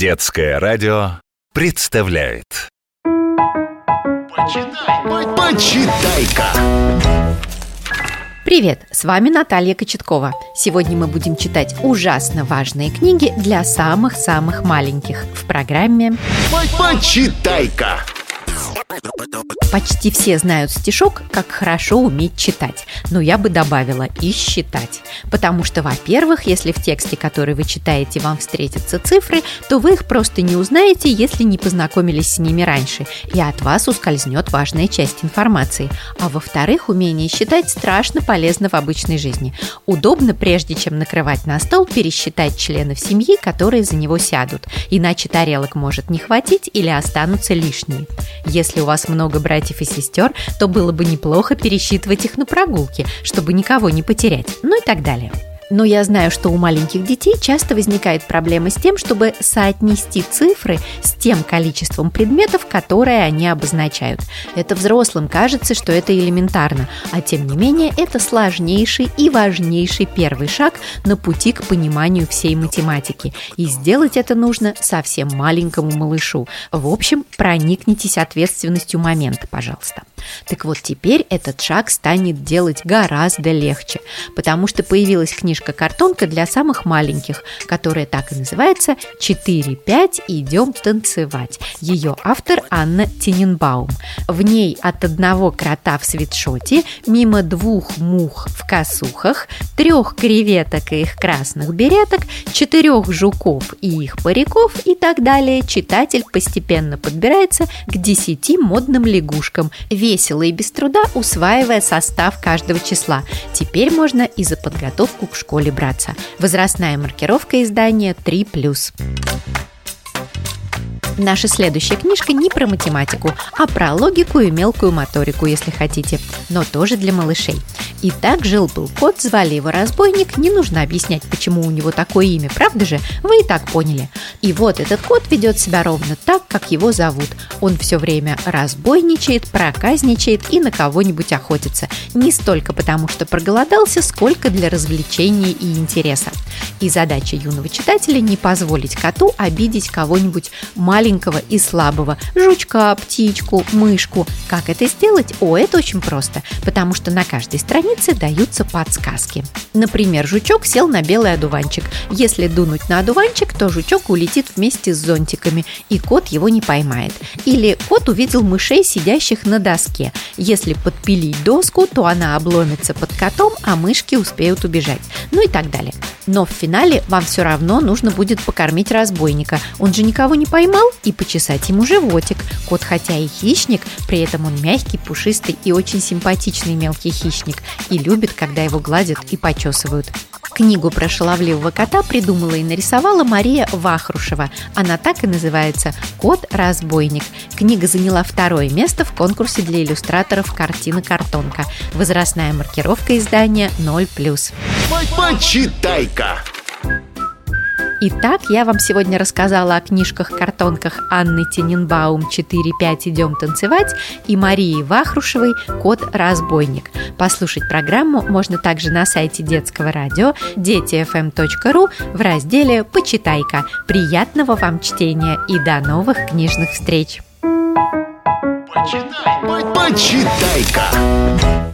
Детское радио представляет Почитай, почитай-ка! Привет, с вами Наталья Кочеткова. Сегодня мы будем читать ужасно важные книги для самых-самых маленьких в программе Почитай-ка! Почти все знают стишок, как хорошо уметь читать, но я бы добавила и считать. Потому что, во-первых, если в тексте, который вы читаете, вам встретятся цифры, то вы их просто не узнаете, если не познакомились с ними раньше, и от вас ускользнет важная часть информации. А во-вторых, умение считать страшно полезно в обычной жизни. Удобно, прежде чем накрывать на стол, пересчитать членов семьи, которые за него сядут, иначе тарелок может не хватить или останутся лишние. У вас много братьев и сестер, то было бы неплохо пересчитывать их на прогулке, чтобы никого не потерять, ну и так далее. Но я знаю, что у маленьких детей часто возникает проблема с тем, чтобы соотнести цифры с тем количеством предметов, которые они обозначают. Это взрослым кажется, что это элементарно, а тем не менее это сложнейший и важнейший первый шаг на пути к пониманию всей математики. И сделать это нужно совсем маленькому малышу. В общем, проникнитесь ответственностью момента, пожалуйста. Так вот, теперь этот шаг станет делать гораздо легче, потому что появилась книжка-картонка для самых маленьких, которая так и называется «4-5. Идем танцевать». Ее автор Анна Тененбаум. В ней от одного крота в свитшоте, мимо двух мух в косухах, трех креветок и их красных береток, четырех жуков и их париков и так далее, читатель постепенно подбирается к десяти модным лягушкам, весело и без труда усваивая состав каждого числа. Теперь можно и за подготовку к школе браться. Возрастная маркировка издания 3+. Наша следующая книжка не про математику, а про логику и мелкую моторику, если хотите, но тоже для малышей. Итак, жил-был кот, звали его Разбойник, не нужно объяснять, почему у него такое имя, правда же? Вы и так поняли. И вот этот кот ведет себя ровно так, как его зовут. Он все время разбойничает, проказничает и на кого-нибудь охотится. Не столько потому, что проголодался, сколько для развлечения и интереса. И задача юного читателя не позволить коту обидеть кого-нибудь маленького и слабого, жучка, птичку, мышку. Как это сделать? О, это очень просто, потому что на каждой странице даются подсказки. Например, жучок сел на белый одуванчик. Если дунуть на одуванчик, то жучок улетит вместе с зонтиками, и кот его не поймает. Или кот увидел мышей, сидящих на доске. Если подпилить доску, то она обломится под котом, а мышки успеют убежать. Ну и так далее. Но в финале вам все равно нужно будет покормить разбойника. Он же никого не поймал и почесать ему животик. Кот хотя и хищник, при этом он мягкий, пушистый и очень симпатичный мелкий хищник и любит, когда его гладят и почесывают. Книгу про шаловливого кота придумала и нарисовала Мария Вахрушева. Она так и называется «Кот-разбойник». Книга заняла второе место в конкурсе для иллюстраторов «Картина-картонка». Возрастная маркировка издания 0+. Почитай-ка! Итак, я вам сегодня рассказала о книжках-картонках Анны Тененбаум «4-5. Идем танцевать» и Марии Вахрушевой «Кот-разбойник». Послушать программу можно также на сайте детского радио детифм.ру в разделе «Почитай-ка». Приятного вам чтения и до новых книжных встреч! Почитай-ка!